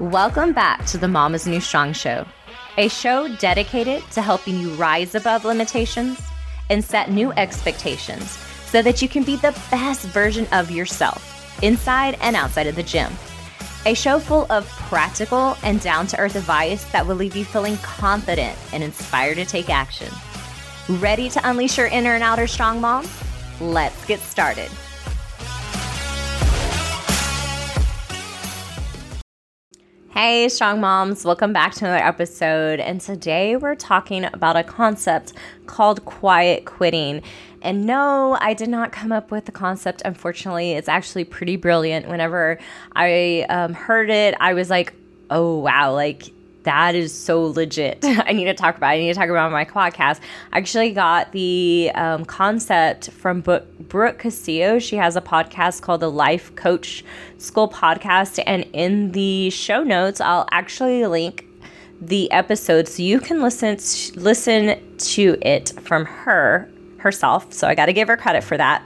Welcome back to the Mama's New Strong Show, a show dedicated to helping you rise above limitations and set new expectations so that you can be the best version of yourself inside and outside of the gym. A show full of practical and down to earth advice that will leave you feeling confident and inspired to take action. Ready to unleash your inner and outer strong mom? Let's get started. Hey, strong moms, welcome back to another episode. And today we're talking about a concept called quiet quitting. And no, I did not come up with the concept. Unfortunately, it's actually pretty brilliant. Whenever I um, heard it, I was like, oh, wow, like that is so legit. I need to talk about. It. I need to talk about my podcast. I actually got the um, concept from Brooke Castillo. She has a podcast called the Life Coach School Podcast, and in the show notes, I'll actually link the episode so you can listen to, listen to it from her herself. So I got to give her credit for that.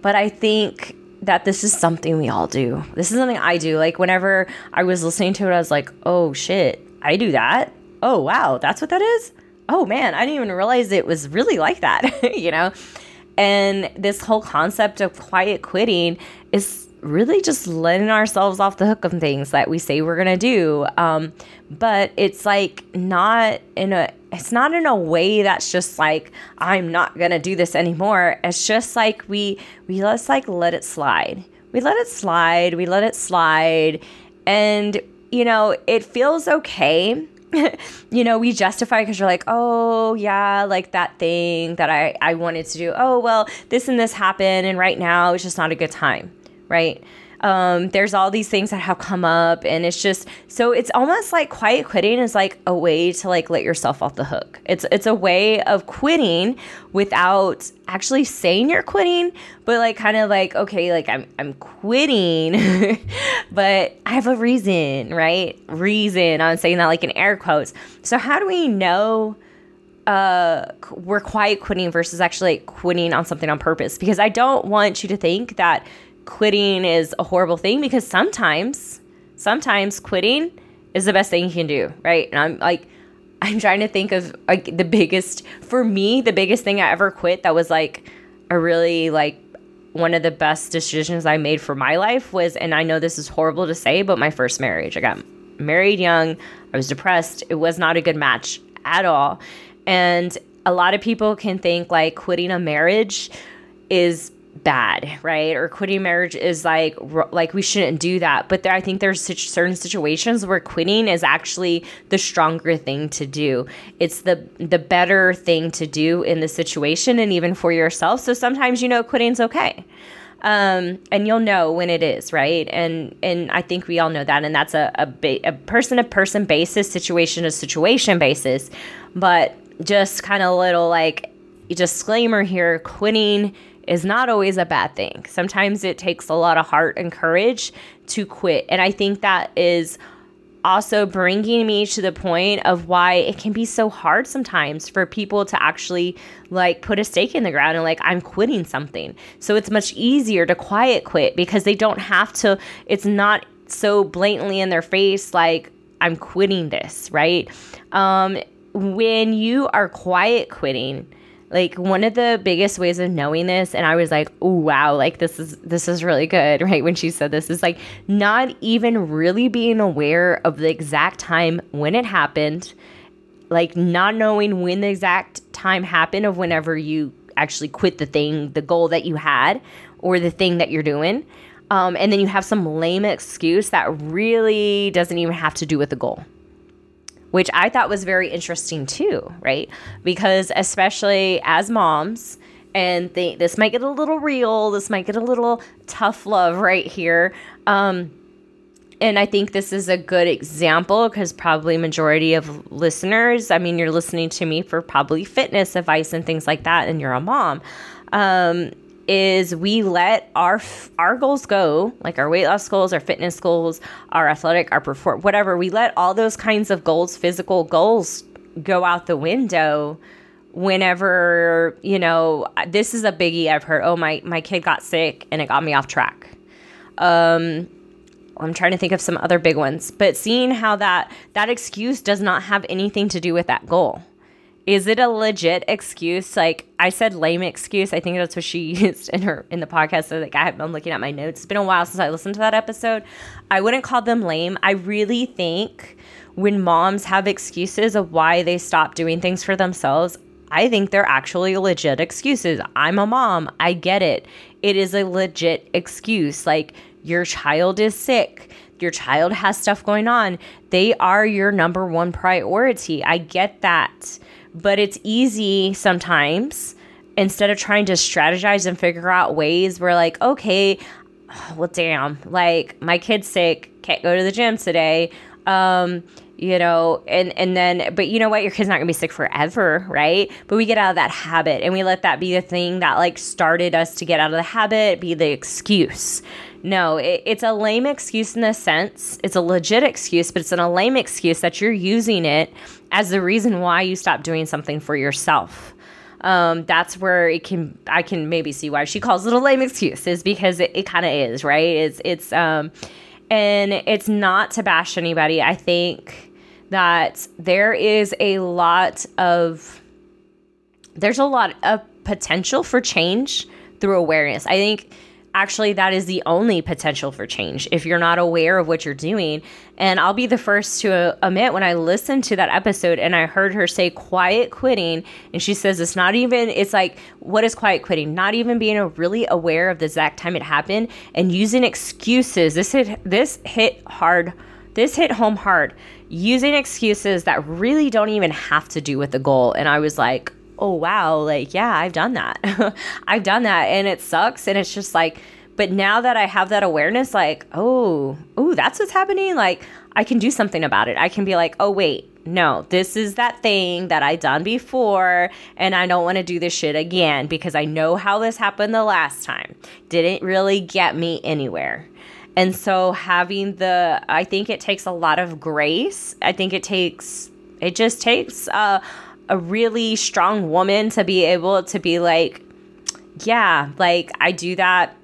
But I think that this is something we all do. This is something I do. Like whenever I was listening to it, I was like, "Oh shit, I do that. Oh, wow, that's what that is? Oh, man, I didn't even realize it was really like that, you know? And this whole concept of quiet quitting is really just letting ourselves off the hook of things that we say we're gonna do. Um, but it's like not in a it's not in a way that's just like I'm not gonna do this anymore. It's just like we we just like let it slide. We let it slide. We let it slide, and you know, it feels okay. you know, we justify because you're like, oh, yeah, like that thing that I, I wanted to do. Oh, well, this and this happened. And right now it's just not a good time, right? Um, there's all these things that have come up and it's just so it's almost like quiet quitting is like a way to like let yourself off the hook. It's it's a way of quitting without actually saying you're quitting but like kind of like okay like i'm i'm quitting. But i have a reason right? Reason. I'm saying that like in air quotes. So how do we know uh we're quiet quitting versus actually quitting on something on purpose? Because i don't want you to think that quitting is a horrible thing because sometimes, sometimes quitting is the best thing you can do, right? And I'm like, I'm trying to think of like the biggest, for me, the biggest thing I ever quit that was like a really like one of the best decisions I made for my life was, and I know this is horrible to say, but my first marriage. I got married young, I was depressed, it was not a good match at all. And a lot of people can think like quitting a marriage is bad, right? Or quitting marriage is like like we shouldn't do that. But there, I think there's such certain situations where quitting is actually the stronger thing to do. It's the the better thing to do in the situation and even for yourself. So sometimes you know quitting's okay. Um, and you'll know when it is right and and i think we all know that and that's a, a, ba- a person to person basis situation to situation basis but just kind of a little like disclaimer here quitting is not always a bad thing. Sometimes it takes a lot of heart and courage to quit. And I think that is also bringing me to the point of why it can be so hard sometimes for people to actually like put a stake in the ground and like I'm quitting something. So it's much easier to quiet quit because they don't have to it's not so blatantly in their face like I'm quitting this, right? Um when you are quiet quitting, like one of the biggest ways of knowing this and i was like oh wow like this is this is really good right when she said this is like not even really being aware of the exact time when it happened like not knowing when the exact time happened of whenever you actually quit the thing the goal that you had or the thing that you're doing um, and then you have some lame excuse that really doesn't even have to do with the goal which I thought was very interesting too, right? Because especially as moms, and this might get a little real, this might get a little tough love right here. Um, and I think this is a good example because probably majority of listeners, I mean, you're listening to me for probably fitness advice and things like that, and you're a mom. Um, is we let our our goals go, like our weight loss goals, our fitness goals, our athletic, our perform whatever. We let all those kinds of goals, physical goals, go out the window whenever you know this is a biggie i've heard oh my my kid got sick and it got me off track um I'm trying to think of some other big ones, but seeing how that that excuse does not have anything to do with that goal. Is it a legit excuse? Like I said, lame excuse. I think that's what she used in her in the podcast. So like I have looking at my notes. It's been a while since I listened to that episode. I wouldn't call them lame. I really think when moms have excuses of why they stop doing things for themselves, I think they're actually legit excuses. I'm a mom. I get it. It is a legit excuse. Like your child is sick. Your child has stuff going on. They are your number one priority. I get that. But it's easy sometimes instead of trying to strategize and figure out ways where, like, okay, well, damn, like my kid's sick, can't go to the gym today. Um, you know and and then but you know what? Your kid's not gonna be sick forever right? But we get out of that habit and we let that be the thing that like started us to get out of the habit be the excuse. No it, it's a lame excuse in the sense. It's a legit excuse but it's an, a lame excuse that you're using it as the reason why you stop doing something for yourself. Um, that's where it can I can maybe see why she calls it a lame excuse is because it, it kind of is right? It's it's um and it's not to bash anybody. I think that there is a lot of there's a lot of potential for change through awareness. I think actually that is the only potential for change if you're not aware of what you're doing. And I'll be the first to uh, admit when I listened to that episode and I heard her say quiet quitting, and she says it's not even, it's like, what is quiet quitting? Not even being really aware of the exact time it happened and using excuses. This hit, this hit hard. This hit home hard using excuses that really don't even have to do with the goal. And I was like, oh, wow, like, yeah, I've done that. I've done that. And it sucks. And it's just like, but now that I have that awareness, like, oh, oh, that's what's happening. Like, I can do something about it. I can be like, oh, wait, no, this is that thing that I done before, and I don't want to do this shit again because I know how this happened the last time. Didn't really get me anywhere. And so having the, I think it takes a lot of grace. I think it takes, it just takes a, a really strong woman to be able to be like, yeah, like I do that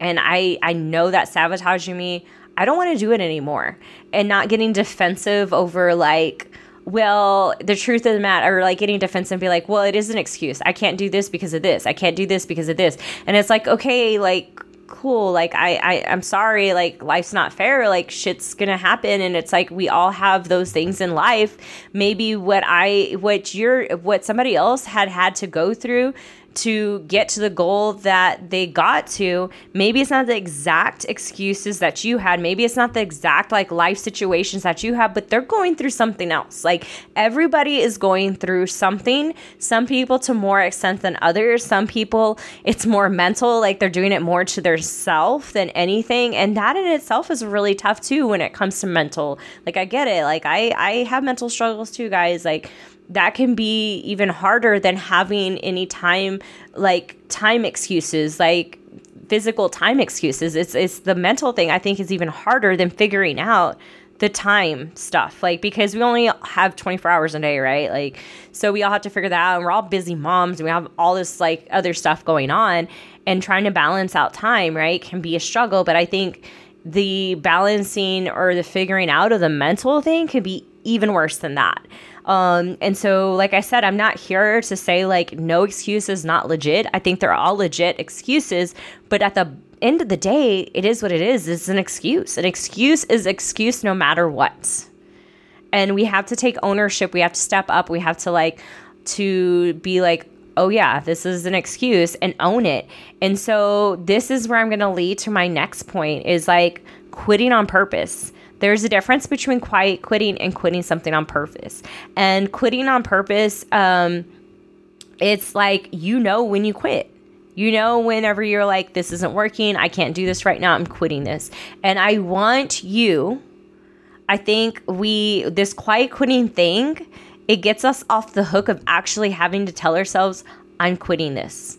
and I, I know that sabotaging me. I don't want to do it anymore. And not getting defensive over like, well, the truth of the matter, or like getting defensive and be like, well, it is an excuse. I can't do this because of this. I can't do this because of this. And it's like, okay, like cool like I, I i'm sorry like life's not fair like shit's gonna happen and it's like we all have those things in life. Maybe what i what you're what somebody else had had to go through to get to the goal that they got to. Maybe it's not the exact excuses that you had. Maybe it's not the exact like life situations that you have, but they're going through something else. Like everybody is going through something. Some people to more extent than others. Some people it's more mental, like they're doing it more to their self than anything. And that in itself is really tough too when it comes to mental. Like I get it. Like I I have mental struggles too, guys. Like that can be even harder than having any time like time excuses like physical time excuses. It's it's the mental thing i think is even harder than figuring out the time stuff. Like because we only have 24 hours a day right? Like so we all have to figure that out and we're all busy moms and we have all this like other stuff going on and trying to balance out time right can be a struggle. But i think the balancing or the figuring out of the mental thing can be even worse than that um, and so, like I said, I'm not here to say like no excuse is not legit. I think they're all legit excuses, but at the end of the day, it is what it is. It's an excuse. An excuse is excuse no matter what. And we have to take ownership. We have to step up. We have to like to be like, oh yeah, this is an excuse and own it. And so this is where I'm going to lead to my next point is like quitting on purpose. There's a difference between quiet quitting and quitting something on purpose. And quitting on purpose, um, it's like you know when you quit. You know, whenever you're like, this isn't working, I can't do this right now, I'm quitting this. And I want you, I think we, this quiet quitting thing, it gets us off the hook of actually having to tell ourselves, I'm quitting this.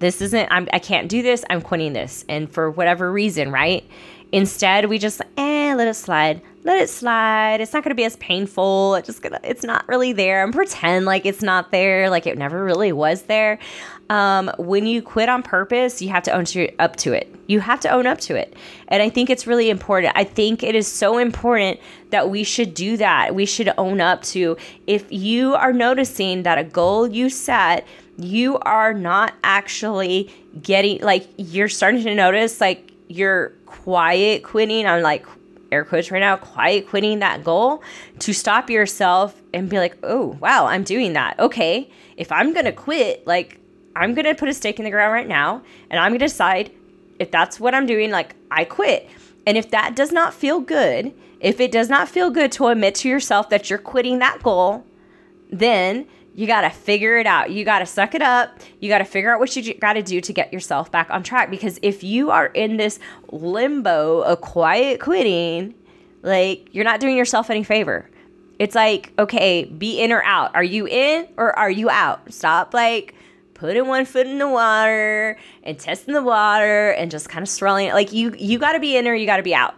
This isn't, I'm, I can't do this, I'm quitting this. And for whatever reason, right? Instead, we just eh, let it slide. Let it slide. It's not going to be as painful. It's just gonna. It's not really there. And pretend like it's not there. Like it never really was there. Um, when you quit on purpose, you have to own to, up to it. You have to own up to it. And I think it's really important. I think it is so important that we should do that. We should own up to if you are noticing that a goal you set, you are not actually getting, like, you're starting to notice, like, you're quiet quitting. I'm like, air quotes right now, quiet quitting that goal to stop yourself and be like, oh, wow, I'm doing that. Okay. If I'm going to quit, like, I'm going to put a stake in the ground right now and I'm going to decide if that's what I'm doing, like I quit. And if that does not feel good, if it does not feel good to admit to yourself that you're quitting that goal, then you got to figure it out. You got to suck it up. You got to figure out what you got to do to get yourself back on track. Because if you are in this limbo of quiet quitting, like you're not doing yourself any favor. It's like, okay, be in or out. Are you in or are you out? Stop like putting one foot in the water and testing the water and just kind of swirling it. Like you you got to be in or you got to be out.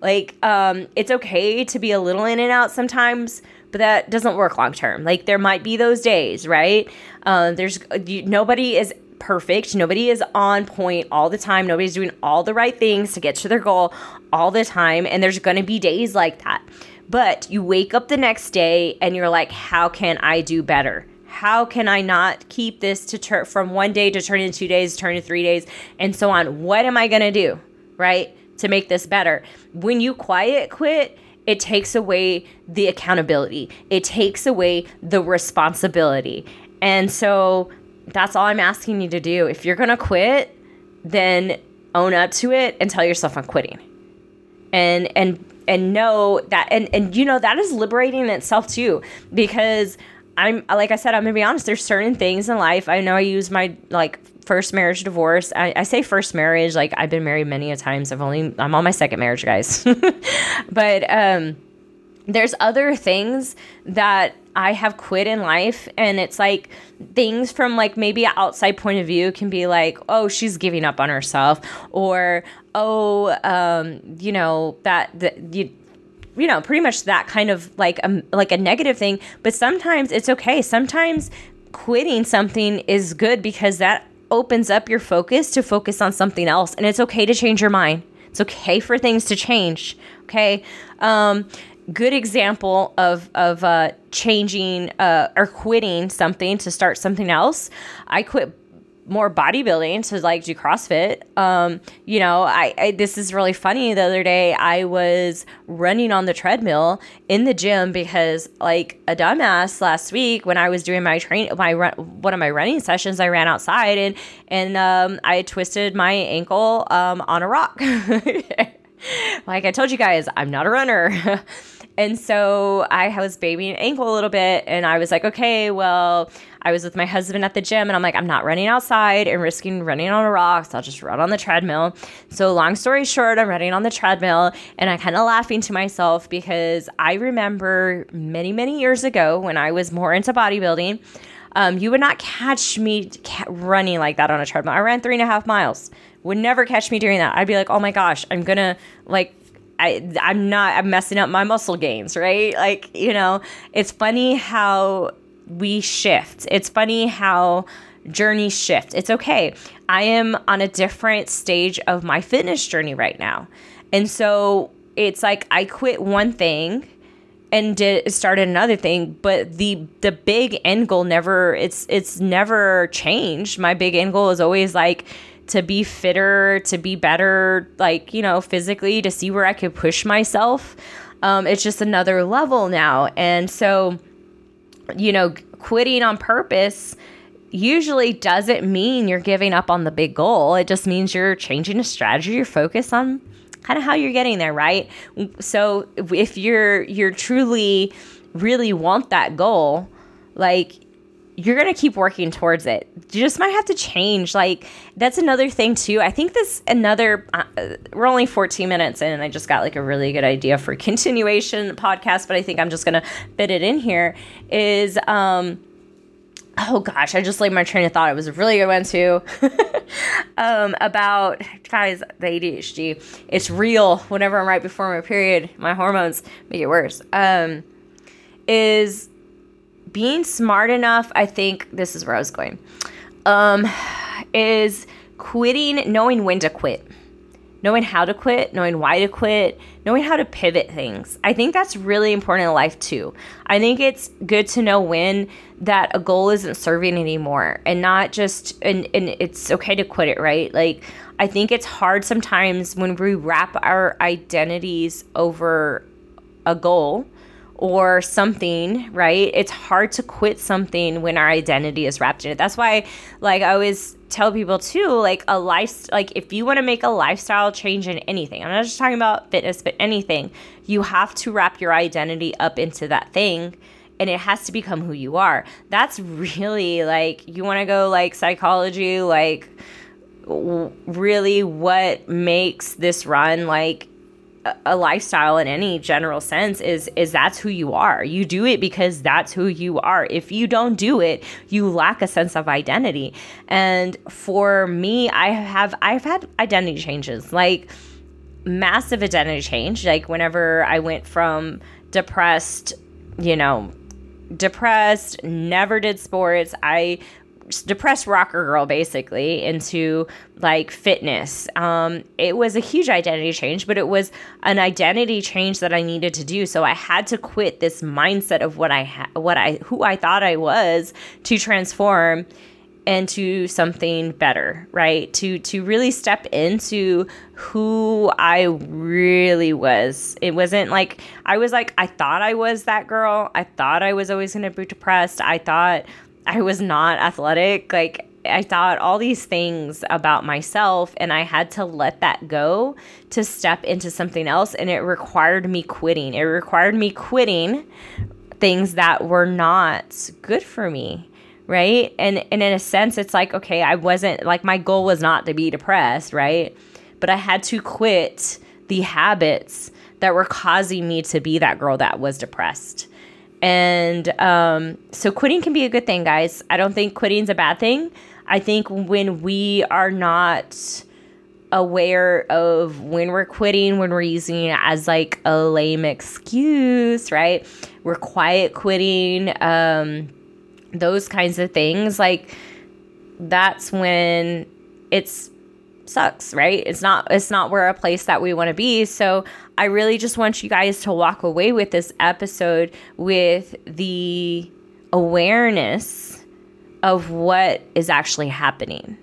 Like um it's okay to be a little in and out sometimes, but that doesn't work long term. Like there might be those days, right? Uh, there's you, nobody is perfect. Nobody is on point all the time. Nobody's doing all the right things to get to their goal all the time, and there's going to be days like that. But you wake up the next day and you're like, how can I do better? how can I not keep this to turn from one day to turn into two days, turn to three days, and so on? What am I going to do, right, to make this better? When you quiet quit, it takes away the accountability, it takes away the responsibility. And so that's all I'm asking you to do. If you're going to quit, then own up to it and tell yourself I'm quitting. And, and, and know that, and, and you know, that is liberating in itself too, because I'm like I said, I'm gonna be honest. There's certain things in life. I know I use my like first marriage divorce. I, I say first marriage, like I've been married many a times. I've only I'm on my second marriage, guys. but um, there's other things that I have quit in life, and it's like things from like maybe an outside point of view can be like, oh, she's giving up on herself, or oh, um, you know that that you you know, pretty much that kind of like a, like a negative thing. But sometimes it's okay. Sometimes quitting something is good because that opens up your focus to focus on something else. And it's okay to change your mind. It's okay for things to change. Okay. Um, good example of of uh, changing uh, or quitting something to start something else. I quit more bodybuilding to like do CrossFit. Um, you know, I, I, this is really funny. The other day, I was running on the treadmill in the gym because, like a dumbass, last week when I was doing my train, my run, one of my running sessions, I ran outside and and um, I twisted my ankle um, on a rock. like I told you guys, I'm not a runner. And so I was babying ankle a little bit, and I was like, okay, well, I was with my husband at the gym, and I'm like, I'm not running outside and risking running on a rock, so I'll just run on the treadmill. So, long story short, I'm running on the treadmill, and I'm kind of laughing to myself because I remember many, many years ago when I was more into bodybuilding. Um, you would not catch me running like that on a treadmill. I ran three and a half miles. Would never catch me doing that. I'd be like, oh my gosh, I'm gonna like I I'm not I'm messing up my muscle gains, right? Like, you know, it's funny how we shift. It's funny how journeys shift. It's okay. I am on a different stage of my fitness journey right now. And so it's like I quit one thing and did started another thing, but the the big end goal never it's it's never changed. My big end goal is always like to be fitter, to be better, like, you know, physically, to see where I could push myself. Um, it's just another level now. And so, you know, quitting on purpose usually doesn't mean you're giving up on the big goal. It just means you're changing a strategy, your focus on kind of how you're getting there, right? So if you're you're truly really want that goal, like you're going to keep working towards it. You just might have to change. Like, that's another thing, too. I think this, another, uh, we're only 14 minutes in, and I just got like a really good idea for continuation podcast, but I think I'm just going to fit it in here. Is, um, oh gosh, I just laid my train of thought. It was a really good one too. um, about guys, the ADHD. It's real. Whenever I'm right before my period, my hormones make it worse. Um, is being smart enough. I think this is where I was going. Um, is quitting, knowing when to quit knowing how to quit, knowing why to quit, knowing how to pivot things. I think that's really important in life too. I think it's good to know when that a goal isn't serving anymore and not just and and it's okay to quit it, right? Like I think it's hard sometimes when we wrap our identities over a goal or something, right? It's hard to quit something when our identity is wrapped in it. That's why, like, I always tell people too, like, a life, like, if you want to make a lifestyle change in anything, I'm not just talking about fitness, but anything, you have to wrap your identity up into that thing and it has to become who you are. That's really like, you want to go like psychology, like, really what makes this run like a lifestyle in any general sense is is that's who you are. You do it because that's who you are. If you don't do it, you lack a sense of identity. And for me, I have I've had identity changes. Like massive identity change. Like whenever I went from depressed, you know, depressed, never did sports. I depressed rocker girl basically into like fitness. Um, it was a huge identity change, but it was an identity change that I needed to do. So I had to quit this mindset of what I ha- what I who I thought I was to transform into something better, right? To to really step into who I really was. It wasn't like I was like I thought I was that girl. I thought I was always going to be depressed. I thought I was not athletic. Like, I thought all these things about myself, and I had to let that go to step into something else. And it required me quitting. It required me quitting things that were not good for me. Right. And, and in a sense, it's like, okay, I wasn't like my goal was not to be depressed. Right. But I had to quit the habits that were causing me to be that girl that was depressed. And um, so quitting can be a good thing, guys. I don't think quitting is a bad thing. I think when we are not aware of when we're quitting, when we're using it as like a lame excuse, right? We're quiet quitting, um, those kinds of things. Like that's when it's sucks, right? It's not it's not where a place that we want to be. So I really just want you guys to walk away with this episode with the awareness of what is actually happening.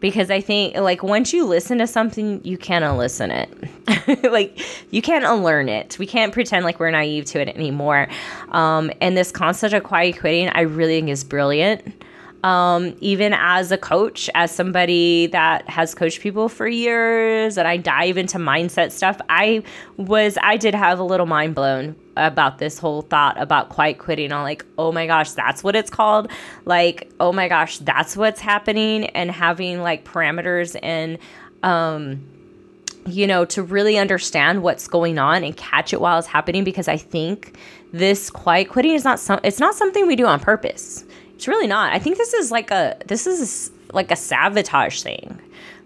Because I think like once you listen to something, you can't unlisten it. like you can't unlearn it. We can't pretend like we're naive to it anymore. Um, and this concept of quiet quitting, I really think is brilliant um, even as a coach, as somebody that has coached people for years and I dive into mindset stuff, I was, I did have a little mind blown about this whole thought about quiet quitting. I'm like, oh my gosh, that's what it's called. Like, oh my gosh, that's what's happening. And having like parameters and, um, you know, to really understand what's going on and catch it while it's happening because I think this quiet quitting is not some it's not something we do on purpose. It's really not. I think this is like a this is like a sabotage thing.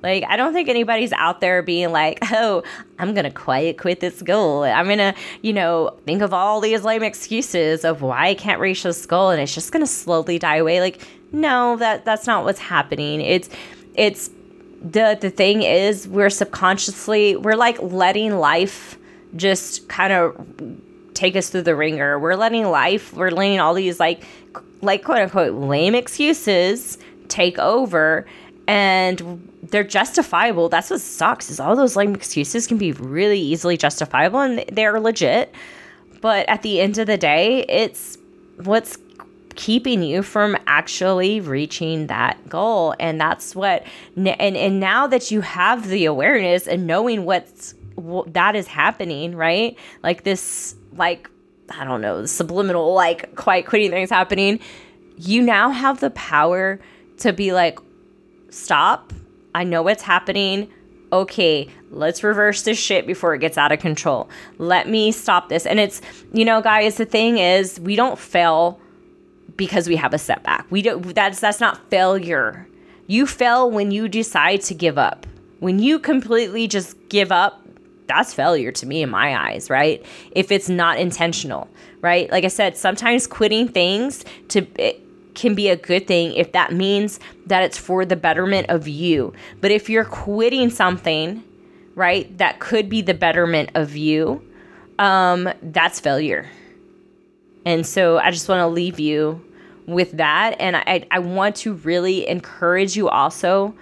Like I don't think anybody's out there being like, "Oh, I'm going to quiet quit this goal. I'm going to, you know, think of all these lame excuses of why I can't reach this goal and it's just going to slowly die away." Like, no, that that's not what's happening. It's it's the the thing is we're subconsciously we're like letting life just kind of take us through the ringer. We're letting life, we're letting all these like like quote unquote lame excuses take over and they're justifiable. That's what sucks is all those lame excuses can be really easily justifiable and they're legit. But at the end of the day, it's what's keeping you from actually reaching that goal. And that's what and and now that you have the awareness and knowing what's that is happening, right? Like this like I don't know, subliminal, like quiet quitting things happening, you now have the power to be like, stop. I know what's happening. Okay, let's reverse this shit before it gets out of control. Let me stop this. And it's, you know, guys, the thing is, we don't fail because we have a setback. We don't that's that's not failure. You fail when you decide to give up. When you completely just give up, that's failure to me in my eyes, right? If it's not intentional, right? Like I said, sometimes quitting things to it can be a good thing if that means that it's for the betterment of you. But if you're quitting something, right, that could be the betterment of you, um, that's failure. And so I just want to leave you with that. And I, I want to really encourage you also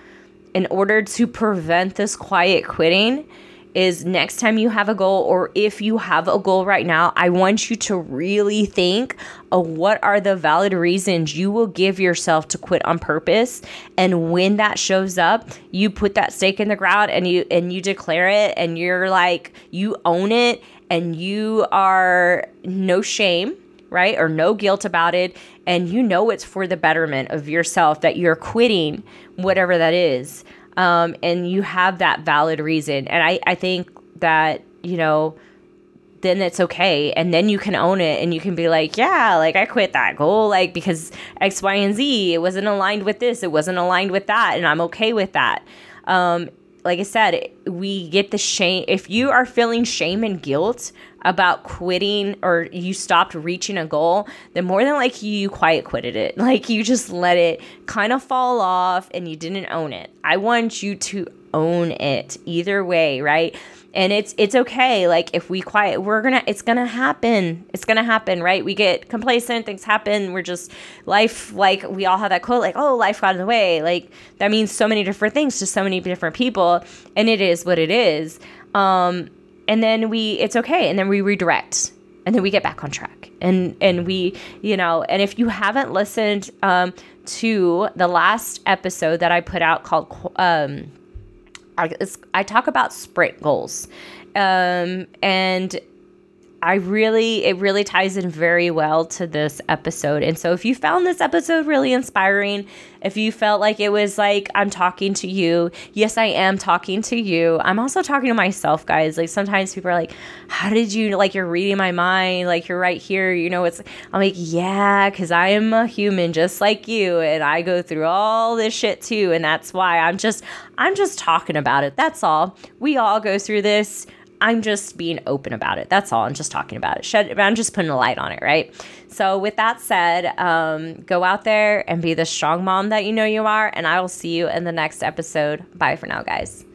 in order to prevent this quiet quitting is next time you have a goal or if you have a goal right now, I want you to really think of what are the valid reasons you will give yourself to quit on purpose. And when that shows up, you put that stake in the ground and you and you declare it and you're like you own it and you are no shame right? Or no guilt about it. And you know it's for the betterment of yourself that you're quitting whatever that is um, and you have that valid reason. And I, I think that, you know, then it's okay. And then you can own it and you can be like, yeah, like I quit that goal, like because X, Y, and Z, it wasn't aligned with this, it wasn't aligned with that, and I'm okay with that. Um, like I said, we get the shame. If you are feeling shame and guilt about quitting or you stopped reaching a goal, then more than likely you quiet quitted it. Like you just let it kind of fall off and you didn't own it. I want you to own it either way, right? And it's it's okay. Like if we quiet we're gonna it's gonna happen. It's gonna happen right? We get complacent things happen. We're just life like we all have that quote like oh life got in the way. Like that means so many different things to so many different people and it is what it is. Um and then we it's okay. And then we redirect and then we get back on track. And and we you know and if you haven't listened um to the last episode that i put out called um I, I talk about sprint goals. Um, and I really, it really ties in very well to this episode. And so, if you found this episode really inspiring, if you felt like it was like I'm talking to you, yes, I am talking to you. I'm also talking to myself, guys. Like sometimes people are like, How did you, like, you're reading my mind? Like, you're right here. You know, it's, I'm like, Yeah, because I am a human just like you. And I go through all this shit too. And that's why I'm just, I'm just talking about it. That's all. We all go through this I'm just being open about it. That's all. I'm just talking about it. Shed, I'm just putting a light on it, right? So, with that said, um, go out there and be the strong mom that you know you are. And I will see you in the next episode. Bye for now, guys.